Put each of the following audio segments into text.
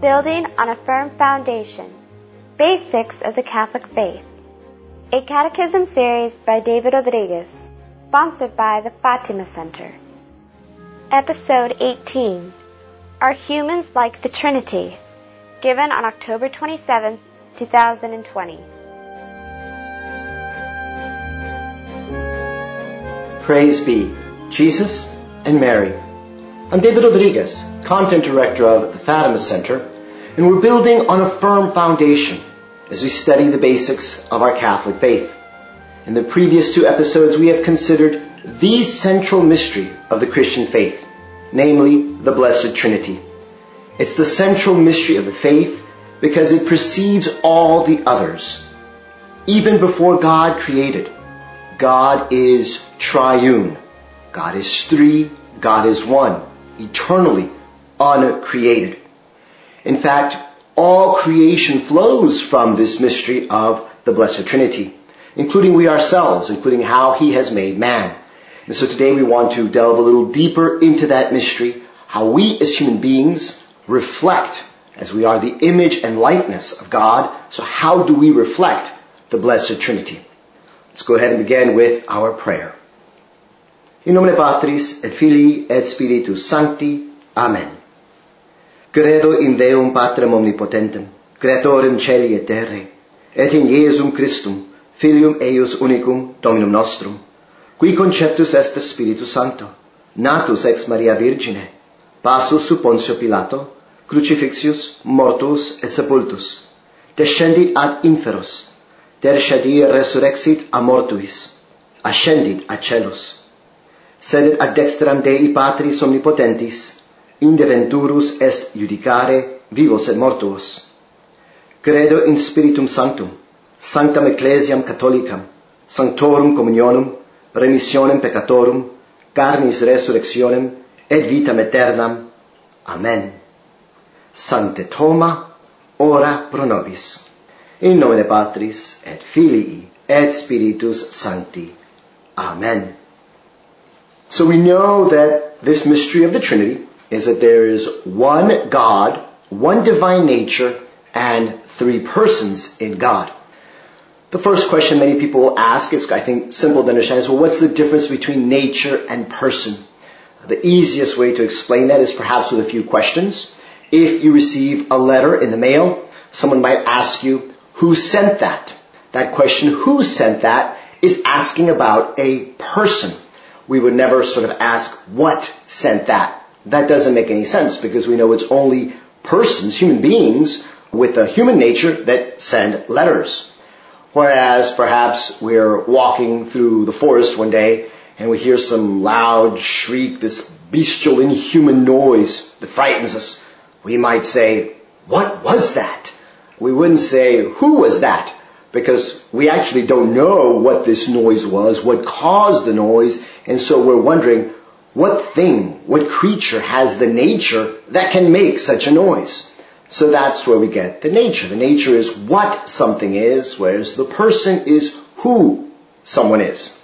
Building on a Firm Foundation Basics of the Catholic Faith. A Catechism series by David Rodriguez, sponsored by the Fatima Center. Episode 18 Are Humans Like the Trinity? Given on October 27, 2020. Praise be Jesus and Mary. I'm David Rodriguez, Content Director of the Fatima Center, and we're building on a firm foundation as we study the basics of our Catholic faith. In the previous two episodes, we have considered the central mystery of the Christian faith, namely the Blessed Trinity. It's the central mystery of the faith because it precedes all the others. Even before God created, God is triune. God is three, God is one, eternally uncreated. In fact, all creation flows from this mystery of the Blessed Trinity, including we ourselves, including how He has made man. And so today we want to delve a little deeper into that mystery, how we as human beings reflect, as we are the image and likeness of God, so how do we reflect the Blessed Trinity? Let's go ahead and begin with our prayer. In nomine Patris et Filii et Spiritus Sancti. Amen. Credo in Deum Patrem omnipotentem, creatorem celi et terrae, et in Iesum Christum, filium eius unicum, Dominum nostrum, qui conceptus est Spiritus Sancto, natus ex Maria Virgine, passus sub Pontio Pilato, crucifixius, mortus et sepultus, descendit ad inferos, tertia die resurrexit a mortuis, ascendit a celus sed ad dextram Dei Patris omnipotentis, inde venturus est judicare vivos et mortuos. Credo in Spiritum Sanctum, Sanctam Ecclesiam Catholicam, Sanctorum Communionum, remissionem peccatorum, carnis resurrectionem, et vitam aeternam. Amen. Sancte Thoma, ora pro nobis. In nomine Patris et Filii et Spiritus Sancti. Amen. So we know that this mystery of the Trinity is that there is one God, one divine nature, and three persons in God. The first question many people will ask is, I think, simple to understand is, well, what's the difference between nature and person? The easiest way to explain that is perhaps with a few questions. If you receive a letter in the mail, someone might ask you, who sent that? That question, who sent that, is asking about a person. We would never sort of ask, what sent that? That doesn't make any sense because we know it's only persons, human beings, with a human nature that send letters. Whereas perhaps we're walking through the forest one day and we hear some loud shriek, this bestial inhuman noise that frightens us. We might say, what was that? We wouldn't say, who was that? Because we actually don't know what this noise was, what caused the noise, and so we're wondering, what thing, what creature has the nature that can make such a noise? So that's where we get the nature. The nature is what something is, whereas the person is who someone is.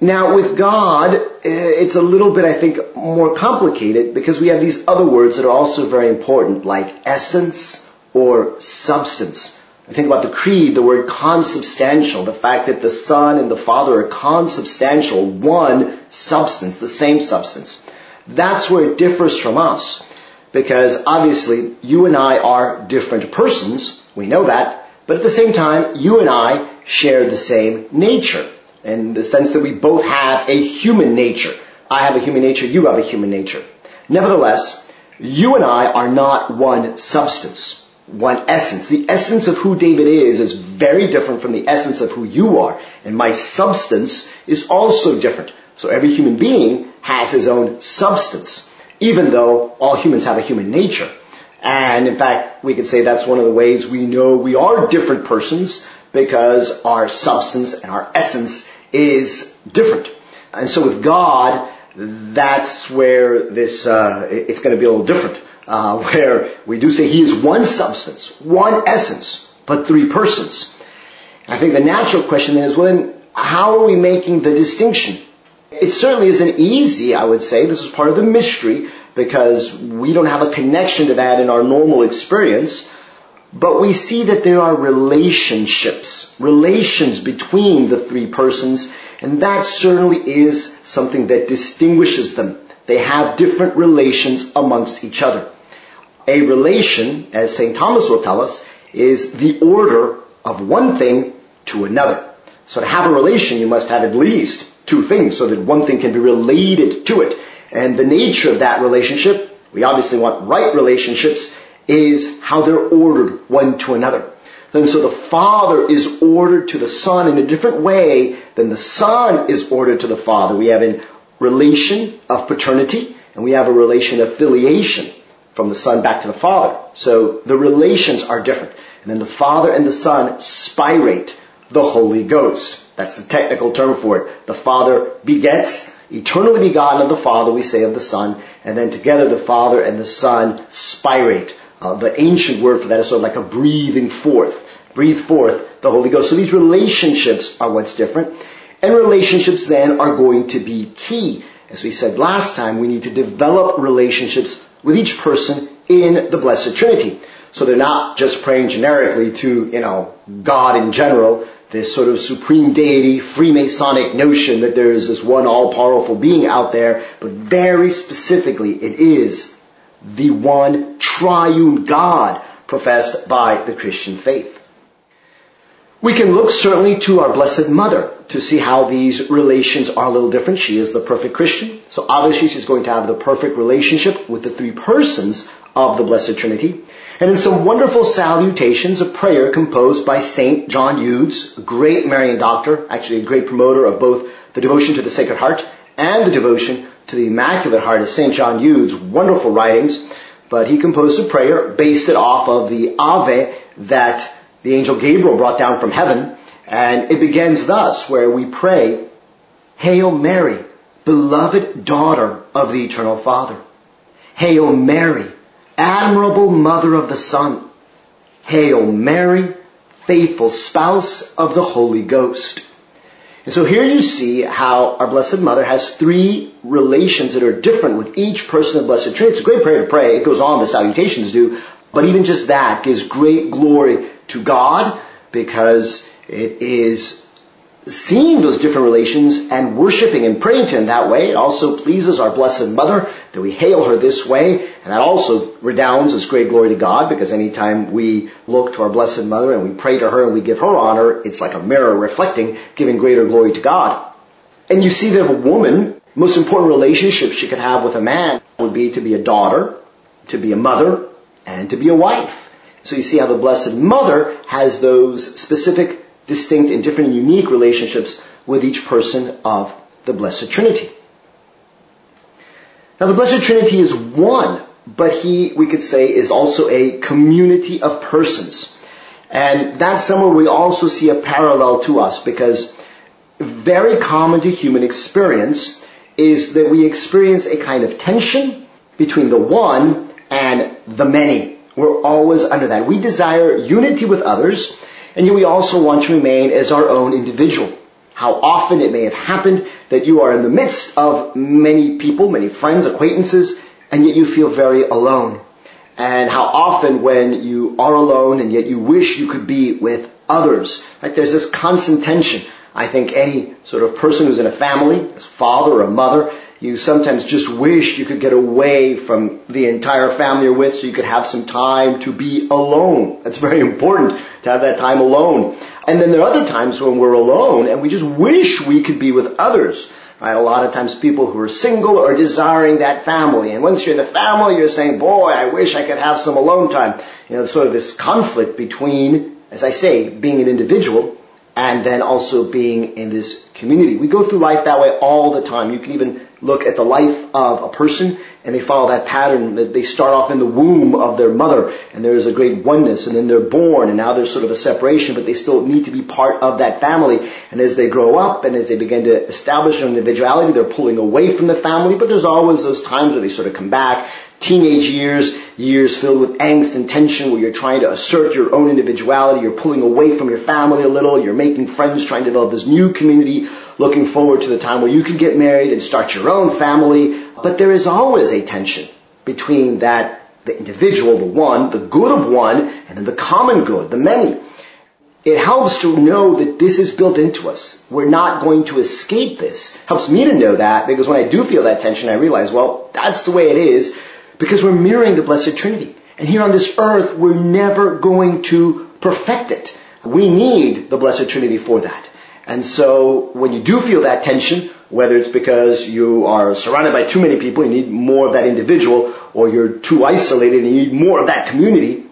Now with God, eh, it's a little bit, I think, more complicated because we have these other words that are also very important, like essence or substance. I think about the creed, the word consubstantial, the fact that the Son and the Father are consubstantial, one substance, the same substance. That's where it differs from us. Because obviously, you and I are different persons, we know that, but at the same time, you and I share the same nature, in the sense that we both have a human nature. I have a human nature, you have a human nature. Nevertheless, you and I are not one substance one essence. The essence of who David is is very different from the essence of who you are. And my substance is also different. So every human being has his own substance, even though all humans have a human nature. And in fact, we could say that's one of the ways we know we are different persons because our substance and our essence is different. And so with God, that's where this, uh, it's going to be a little different uh, where we do say he is one substance, one essence, but three persons. I think the natural question is, well then, how are we making the distinction? It certainly isn't easy, I would say. This is part of the mystery because we don't have a connection to that in our normal experience. But we see that there are relationships, relations between the three persons, and that certainly is something that distinguishes them. They have different relations amongst each other. A relation, as St. Thomas will tell us, is the order of one thing to another. So to have a relation, you must have at least two things so that one thing can be related to it. And the nature of that relationship, we obviously want right relationships, is how they're ordered one to another. And so the Father is ordered to the Son in a different way than the Son is ordered to the Father. We have a relation of paternity and we have a relation of filiation from the Son back to the Father. So the relations are different. And then the Father and the Son spirate the Holy Ghost. That's the technical term for it. The Father begets, eternally begotten of the Father, we say of the Son, and then together the Father and the Son spirate. Uh, the ancient word for that is sort of like a breathing forth. Breathe forth the Holy Ghost. So these relationships are what's different. And relationships then are going to be key. As we said last time, we need to develop relationships with each person in the Blessed Trinity. So they're not just praying generically to, you know, God in general, this sort of supreme deity, Freemasonic notion that there is this one all-powerful being out there, but very specifically it is the one triune God professed by the Christian faith. We can look certainly to our Blessed Mother to see how these relations are a little different. She is the perfect Christian, so obviously she's going to have the perfect relationship with the three persons of the Blessed Trinity. And in some wonderful salutations, a prayer composed by Saint John Eudes, a great Marian doctor, actually a great promoter of both the devotion to the Sacred Heart and the devotion to the Immaculate Heart of St. John Eudes, wonderful writings, but he composed a prayer, based it off of the Ave that the angel Gabriel brought down from heaven, and it begins thus, where we pray, Hail Mary, beloved daughter of the eternal Father. Hail Mary, admirable mother of the Son. Hail Mary, faithful spouse of the Holy Ghost. And so here you see how our Blessed Mother has three relations that are different with each person of Blessed Trinity. It's a great prayer to pray. It goes on, the salutations do. But even just that gives great glory to God because it is seeing those different relations and worshiping and praying to Him that way. It also pleases our Blessed Mother that we hail her this way, and that also redounds as great glory to God because anytime we look to our Blessed Mother and we pray to her and we give her honor, it's like a mirror reflecting, giving greater glory to God. And you see that a woman, most important relationship she could have with a man would be to be a daughter, to be a mother, and to be a wife. So you see how the Blessed Mother has those specific distinct and different and unique relationships with each person of the Blessed Trinity. Now the Blessed Trinity is one, but he, we could say, is also a community of persons. And that's somewhere we also see a parallel to us because very common to human experience is that we experience a kind of tension between the one and the many. We're always under that. We desire unity with others, and yet we also want to remain as our own individual. How often it may have happened that you are in the midst of many people, many friends, acquaintances, and yet you feel very alone. And how often when you are alone and yet you wish you could be with others, right? There's this constant tension. I think any sort of person who's in a family, as father or a mother, you sometimes just wish you could get away from the entire family you're with so you could have some time to be alone. That's very important to have that time alone. And then there are other times when we're alone and we just wish we could be with others. Right? A lot of times people who are single are desiring that family. And once you're in the family, you're saying, boy, I wish I could have some alone time. You know, sort of this conflict between, as I say, being an individual and then also being in this community. We go through life that way all the time. You can even look at the life of a person and they follow that pattern that they start off in the womb of their mother and there is a great oneness and then they're born and now there's sort of a separation but they still need to be part of that family and as they grow up and as they begin to establish their individuality they're pulling away from the family but there's always those times where they sort of come back teenage years, years filled with angst and tension where you're trying to assert your own individuality, you're pulling away from your family a little, you're making friends, trying to develop this new community. looking forward to the time where you can get married and start your own family. But there is always a tension between that, the individual, the one, the good of one, and then the common good, the many. It helps to know that this is built into us. We're not going to escape this. Helps me to know that because when I do feel that tension, I realize, well, that's the way it is because we're mirroring the Blessed Trinity. And here on this earth, we're never going to perfect it. We need the Blessed Trinity for that. And so when you do feel that tension, whether it's because you are surrounded by too many people, you need more of that individual, or you're too isolated and you need more of that community,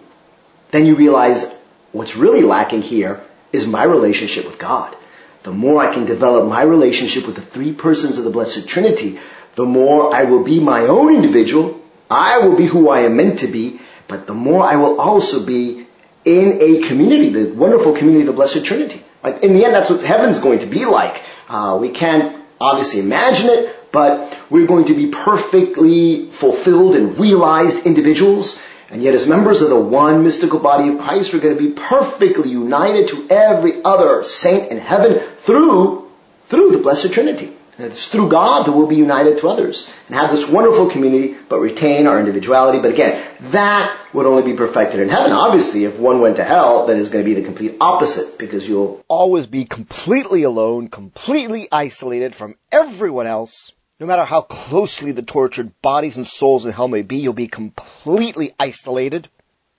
then you realize What's really lacking here is my relationship with God. The more I can develop my relationship with the three persons of the Blessed Trinity, the more I will be my own individual. I will be who I am meant to be, but the more I will also be in a community, the wonderful community of the Blessed Trinity. Like in the end, that's what heaven's going to be like. Uh, we can't obviously imagine it, but we're going to be perfectly fulfilled and realized individuals. And yet as members of the one mystical body of Christ, we're going to be perfectly united to every other saint in heaven through, through the Blessed Trinity. It's through God that we'll be united to others and have this wonderful community, but retain our individuality. But again, that would only be perfected in heaven. Obviously, if one went to hell, that is going to be the complete opposite because you'll always be completely alone, completely isolated from everyone else no matter how closely the tortured bodies and souls in hell may be, you'll be completely isolated.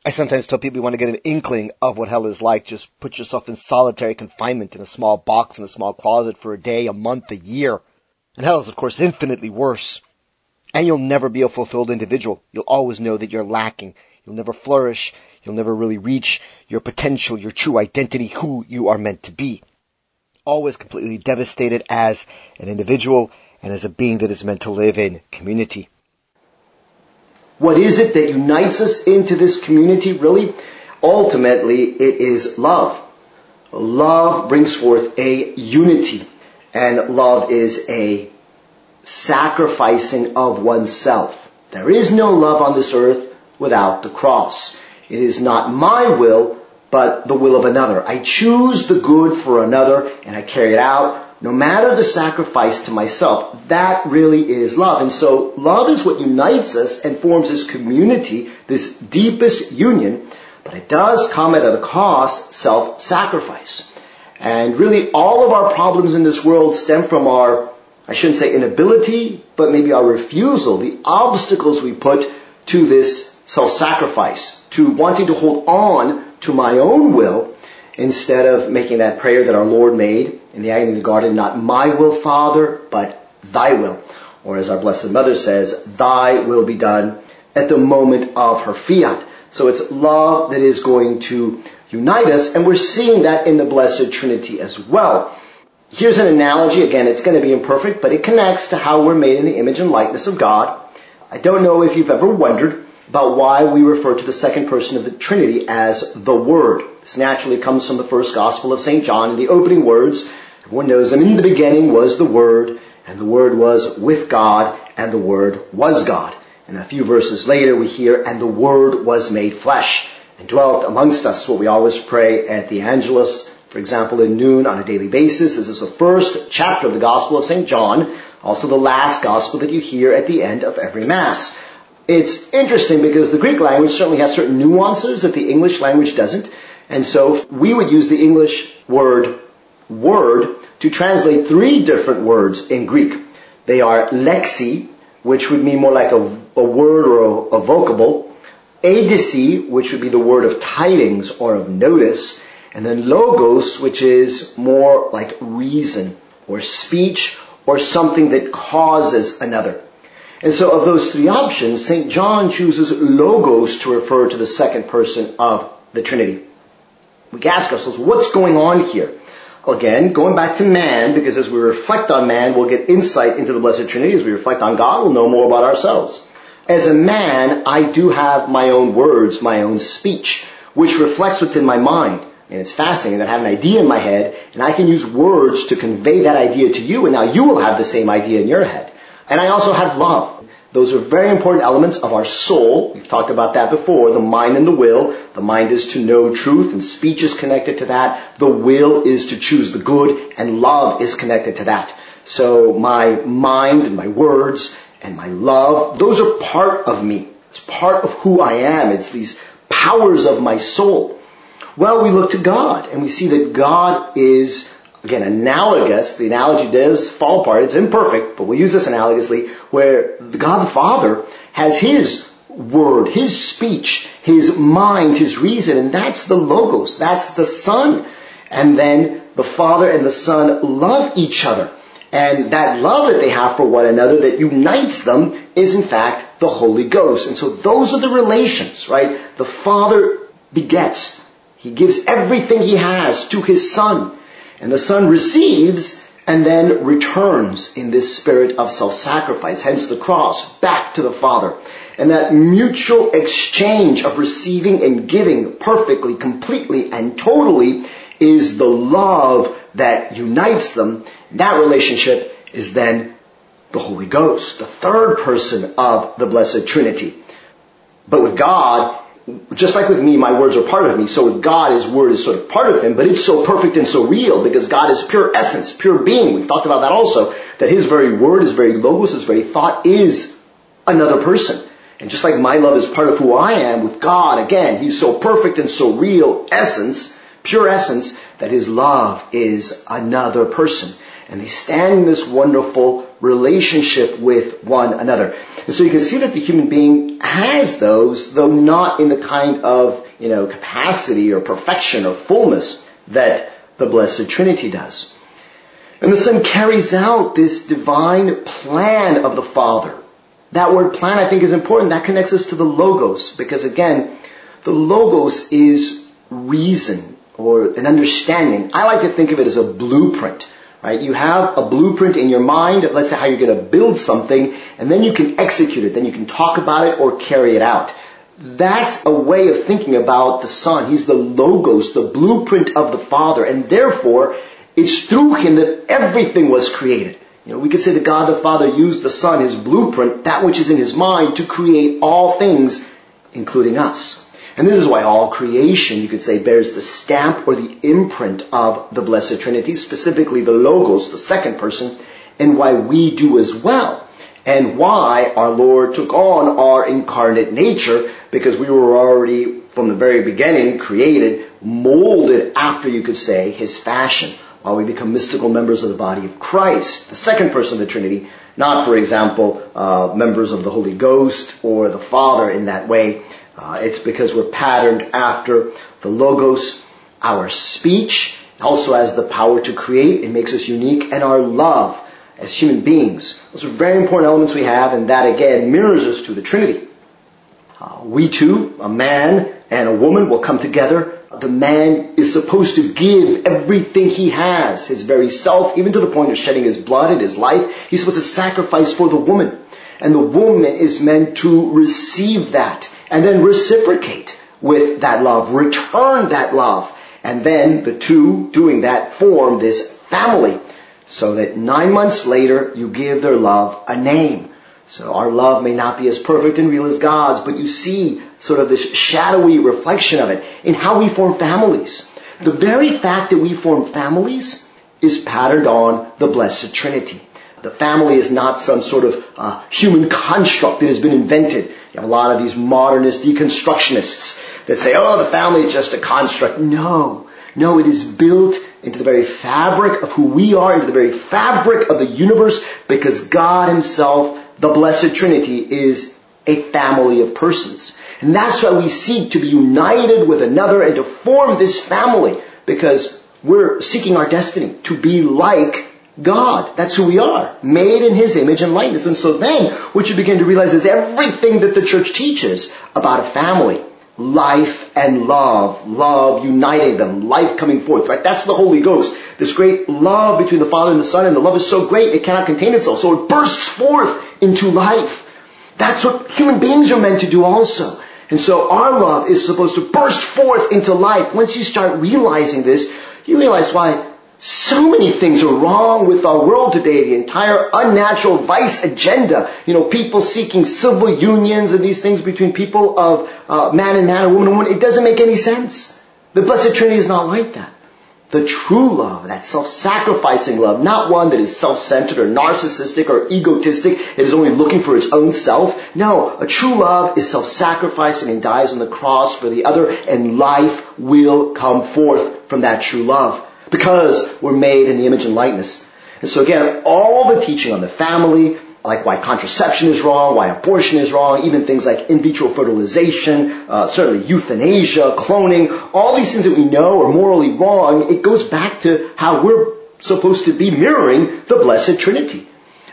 I sometimes tell people you want to get an inkling of what hell is like, just put yourself in solitary confinement in a small box in a small closet for a day, a month, a year. And hell is of course infinitely worse. And you'll never be a fulfilled individual. You'll always know that you're lacking. You'll never flourish. You'll never really reach your potential, your true identity, who you are meant to be. Always completely devastated as an individual and as a being that is meant to live in community. What is it that unites us into this community, really? Ultimately, it is love. Love brings forth a unity, and love is a sacrificing of oneself. There is no love on this earth without the cross. It is not my will, but the will of another. I choose the good for another, and I carry it out no matter the sacrifice to myself, that really is love. And so love is what unites us and forms this community, this deepest union, but it does come at a cost, self-sacrifice. And really all of our problems in this world stem from our, I shouldn't say inability, but maybe our refusal, the obstacles we put to this self-sacrifice, to wanting to hold on to my own will instead of making that prayer that our Lord made in the agony of the garden, not my will, Father, but thy will. Or as our Blessed Mother says, thy will be done at the moment of her fiat. So it's love that is going to unite us, and we're seeing that in the Blessed Trinity as well. Here's an analogy, again, it's going to be imperfect, but it connects to how we're made in the image and likeness of God. I don't know if you've ever wondered about why we refer to the second person of the Trinity as the Word. This naturally comes from the first Gospel of St. John in the opening words. Everyone knows them. In the beginning was the Word, and the Word was with God, and the Word was God. And a few verses later we hear, and the Word was made flesh and dwelt amongst us. What we always pray at the Angelus, for example, in noon on a daily basis. This is the first chapter of the Gospel of St. John, also the last Gospel that you hear at the end of every Mass. It's interesting because the Greek language certainly has certain nuances that the English language doesn't. And so we would use the English word word to translate three different words in Greek. They are lexi, which would mean more like a, a word or a, a vocable, eidisi, which would be the word of tidings or of notice, and then logos, which is more like reason or speech or something that causes another. And so of those three options, St. John chooses logos to refer to the second person of the Trinity. We ask ourselves, what's going on here? Again, going back to man, because as we reflect on man, we'll get insight into the Blessed Trinity. As we reflect on God, we'll know more about ourselves. As a man, I do have my own words, my own speech, which reflects what's in my mind. And it's fascinating that I have an idea in my head, and I can use words to convey that idea to you, and now you will have the same idea in your head. And I also have love. Those are very important elements of our soul. We've talked about that before. The mind and the will. The mind is to know truth and speech is connected to that. The will is to choose the good and love is connected to that. So my mind and my words and my love, those are part of me. It's part of who I am. It's these powers of my soul. Well, we look to God and we see that God is again, analogous, the analogy does fall apart. It's imperfect, but we'll use this analogously, where God the Father has His word, His speech, His mind, His reason, and that's the Logos. That's the Son. And then the Father and the Son love each other. And that love that they have for one another that unites them is in fact the Holy Ghost. And so those are the relations, right? The Father begets. He gives everything he has to his Son. And the Son receives and then returns in this spirit of self-sacrifice, hence the cross, back to the Father. And that mutual exchange of receiving and giving perfectly, completely, and totally is the love that unites them. That relationship is then the Holy Ghost, the third person of the Blessed Trinity. But with God, just like with me, my words are part of me. So with God, His word is sort of part of Him, but it's so perfect and so real because God is pure essence, pure being. We've talked about that also, that His very word, His very logos, His very thought is another person. And just like my love is part of who I am with God, again, He's so perfect and so real essence, pure essence, that His love is another person. And they stand in this wonderful relationship with one another. And so you can see that the human being has those, though not in the kind of, you know, capacity or perfection or fullness that the Blessed Trinity does. And the Son carries out this divine plan of the Father. That word plan I think is important. That connects us to the Logos because again, the Logos is reason or an understanding. I like to think of it as a blueprint Right? You have a blueprint in your mind, let's say how you're going to build something, and then you can execute it. Then you can talk about it or carry it out. That's a way of thinking about the Son. He's the logos, the blueprint of the Father, and therefore it's through him that everything was created. You know, we could say that God the Father used the Son, his blueprint, that which is in his mind, to create all things, including us. And this is why all creation, you could say, bears the stamp or the imprint of the Blessed Trinity, specifically the Logos, the second person, and why we do as well. And why our Lord took on our incarnate nature, because we were already, from the very beginning, created, molded after, you could say, His fashion, while we become mystical members of the body of Christ, the second person of the Trinity, not, for example, uh, members of the Holy Ghost or the Father in that way, uh, it's because we're patterned after the Logos. Our speech also has the power to create. It makes us unique. And our love as human beings. Those are very important elements we have, and that again mirrors us to the Trinity. Uh, we two, a man and a woman, will come together. The man is supposed to give everything he has, his very self, even to the point of shedding his blood and his life. He's supposed to sacrifice for the woman. And the woman is meant to receive that and then reciprocate with that love, return that love. And then the two doing that form this family so that nine months later you give their love a name. So our love may not be as perfect and real as God's, but you see sort of this shadowy reflection of it in how we form families. The very fact that we form families is patterned on the Blessed Trinity. The family is not some sort of uh, human construct that has been invented. You have a lot of these modernist deconstructionists that say, oh, the family is just a construct. No. No, it is built into the very fabric of who we are, into the very fabric of the universe, because God Himself, the Blessed Trinity, is a family of persons. And that's why we seek to be united with another and to form this family, because we're seeking our destiny, to be like God. That's who we are. Made in His image and likeness. And so then, what you begin to realize is everything that the church teaches about a family, life and love, love uniting them, life coming forth, right? That's the Holy Ghost. This great love between the Father and the Son, and the love is so great it cannot contain itself, so it bursts forth into life. That's what human beings are meant to do also. And so our love is supposed to burst forth into life. Once you start realizing this, you realize why So many things are wrong with our world today. The entire unnatural vice agenda. You know, people seeking civil unions and these things between people of uh, man and man, or woman and woman. It doesn't make any sense. The Blessed Trinity is not like that. The true love, that self-sacrificing love, not one that is self-centered or narcissistic or egotistic, it is only looking for its own self. No, a true love is self-sacrificing and dies on the cross for the other, and life will come forth from that true love because we're made in the image and likeness. And so again, all the teaching on the family, like why contraception is wrong, why abortion is wrong, even things like in vitro fertilization, uh, certainly euthanasia, cloning, all these things that we know are morally wrong, it goes back to how we're supposed to be mirroring the Blessed Trinity.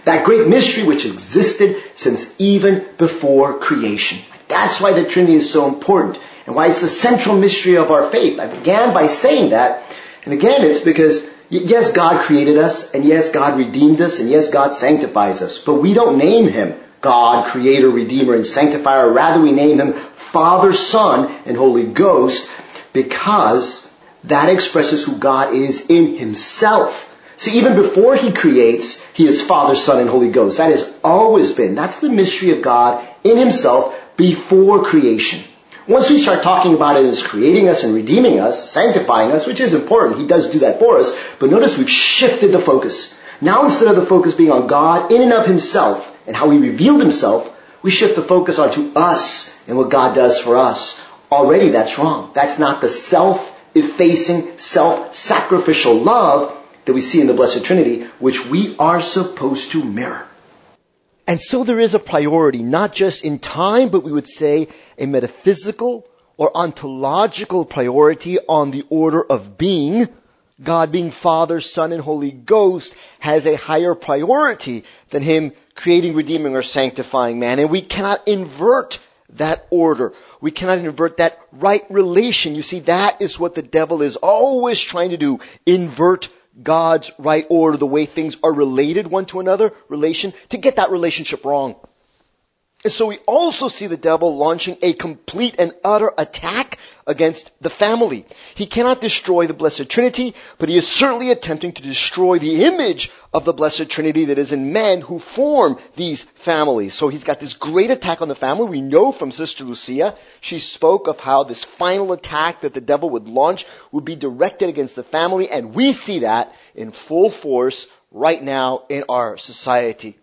That great mystery which existed since even before creation. That's why the Trinity is so important and why it's the central mystery of our faith. I began by saying that and again, it's because, yes, God created us, and yes, God redeemed us, and yes, God sanctifies us, but we don't name Him God, Creator, Redeemer, and Sanctifier. Rather, we name Him Father, Son, and Holy Ghost because that expresses who God is in Himself. See, even before He creates, He is Father, Son, and Holy Ghost. That has always been. That's the mystery of God in Himself before creation. Once we start talking about it as creating us and redeeming us, sanctifying us, which is important, He does do that for us, but notice we've shifted the focus. Now instead of the focus being on God in and of Himself and how He revealed Himself, we shift the focus onto us and what God does for us. Already that's wrong. That's not the self-effacing, self-sacrificial love that we see in the Blessed Trinity, which we are supposed to mirror. And so there is a priority, not just in time, but we would say a metaphysical or ontological priority on the order of being. God being Father, Son, and Holy Ghost has a higher priority than Him creating, redeeming, or sanctifying man. And we cannot invert that order. We cannot invert that right relation. You see, that is what the devil is always trying to do. Invert God's right order, the way things are related one to another, relation, to get that relationship wrong. And so we also see the devil launching a complete and utter attack against the family. He cannot destroy the Blessed Trinity, but he is certainly attempting to destroy the image of the Blessed Trinity that is in men who form these families. So he's got this great attack on the family. We know from Sister Lucia, she spoke of how this final attack that the devil would launch would be directed against the family, and we see that in full force right now in our society.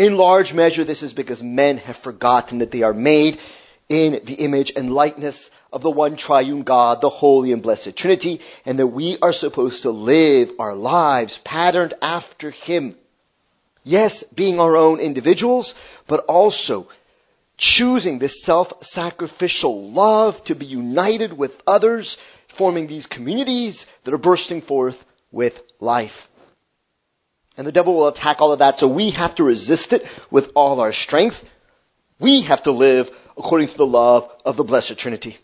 In large measure, this is because men have forgotten that they are made in the image and likeness of the one triune God, the holy and blessed Trinity, and that we are supposed to live our lives patterned after Him. Yes, being our own individuals, but also choosing this self-sacrificial love to be united with others, forming these communities that are bursting forth with life. And the devil will attack all of that, so we have to resist it with all our strength. We have to live according to the love of the Blessed Trinity.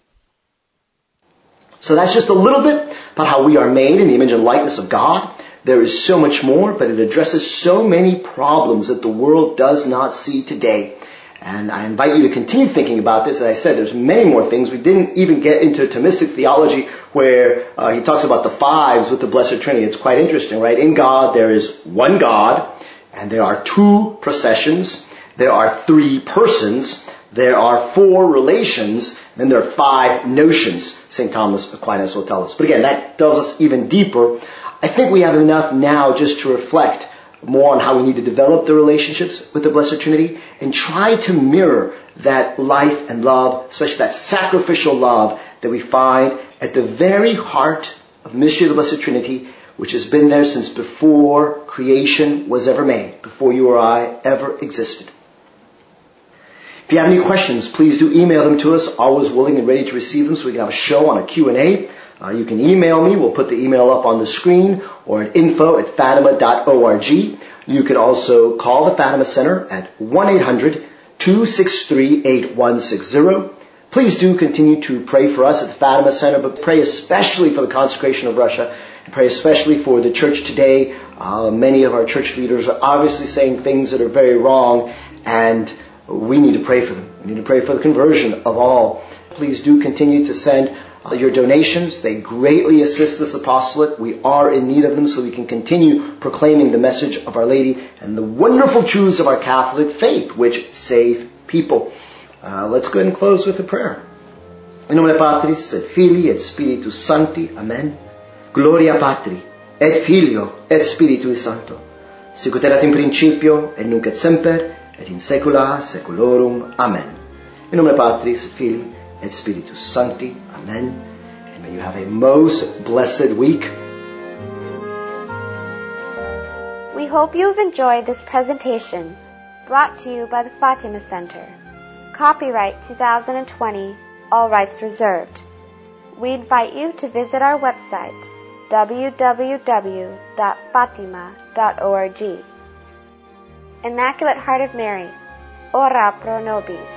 So that's just a little bit about how we are made in the image and likeness of God. There is so much more, but it addresses so many problems that the world does not see today. And I invite you to continue thinking about this. As I said, there's many more things. We didn't even get into Thomistic theology where uh, he talks about the fives with the Blessed Trinity. It's quite interesting, right? In God, there is one God, and there are two processions. There are three persons. There are four relations. Then there are five notions, St. Thomas Aquinas will tell us. But again, that delves us even deeper. I think we have enough now just to reflect more on how we need to develop the relationships with the Blessed Trinity and try to mirror that life and love, especially that sacrificial love that we find at the very heart of mystery of the Blessed Trinity, which has been there since before creation was ever made, before you or I ever existed. If you have any questions, please do email them to us. Always willing and ready to receive them so we can have a show on a Q&A. Uh, you can email me. We'll put the email up on the screen or at info at fatima.org. You can also call the Fatima Center at 1-800-263-8160. Please do continue to pray for us at the Fatima Center, but pray especially for the consecration of Russia and pray especially for the church today. Uh, many of our church leaders are obviously saying things that are very wrong and we need to pray for them. We need to pray for the conversion of all. Please do continue to send your donations. They greatly assist this apostolate. We are in need of them so we can continue proclaiming the message of Our Lady and the wonderful truths of our Catholic faith, which save people. Uh, let's go ahead and close with a prayer. In nome Patris et Filii et Spiritus Sancti. Amen. Gloria Patri et Filio et Spiritui Sancto. Sicut erat in principio et nunc et semper et in saecula saeculorum. Amen. In nome Patris et Filii et Spiritus Sancti. Amen. And may you have a most blessed week. We hope you have enjoyed this presentation brought to you by the Fatima Center. Copyright 2020, all rights reserved. We invite you to visit our website www.fatima.org. Immaculate Heart of Mary, ora pro nobis.